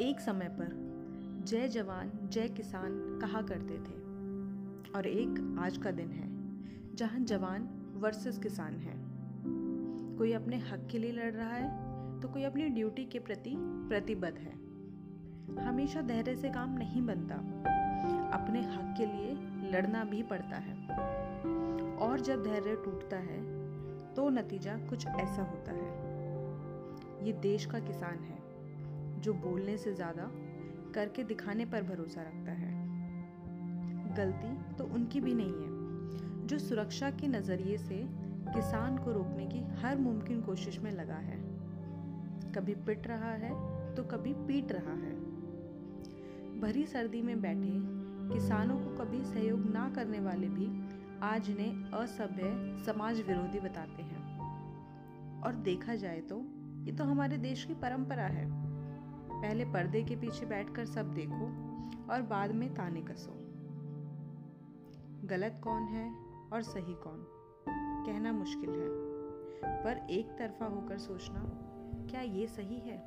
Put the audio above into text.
एक समय पर जय जवान, जय किसान कहा करते थे। और एक आज का दिन है, जहाँ जवान वर्सेस किसान है। कोई अपने हक के लिए लड़ रहा है तो कोई अपनी ड्यूटी के प्रति प्रतिबद्ध है। हमेशा धैर्य से काम नहीं बनता, अपने हक के लिए लड़ना भी पड़ता है। और जब धैर्य टूटता है तो नतीजा कुछ ऐसा होता है। ये देश का किसान है। जो बोलने से ज़्यादा करके दिखाने पर भरोसा रखता है। गलती तो उनकी भी नहीं है, जो सुरक्षा के नज़रिए से किसान को रोकने की हर मुमकिन कोशिश में लगा है। कभी पिट रहा है तो कभी पीट रहा है। भरी सर्दी में बैठे किसानों को कभी सहयोग ना करने वाले भी आज इन्हें असभ्य समाज विरोधी बताते हैं। और देखा जाए तो ये तो हमारे देश की परंपरा है। पहले पर्दे के पीछे बैठकर सब देखो और बाद में ताने कसो। गलत कौन है और सही कौन? कहना मुश्किल है, पर एक तरफा होकर सोचना, क्या ये सही है?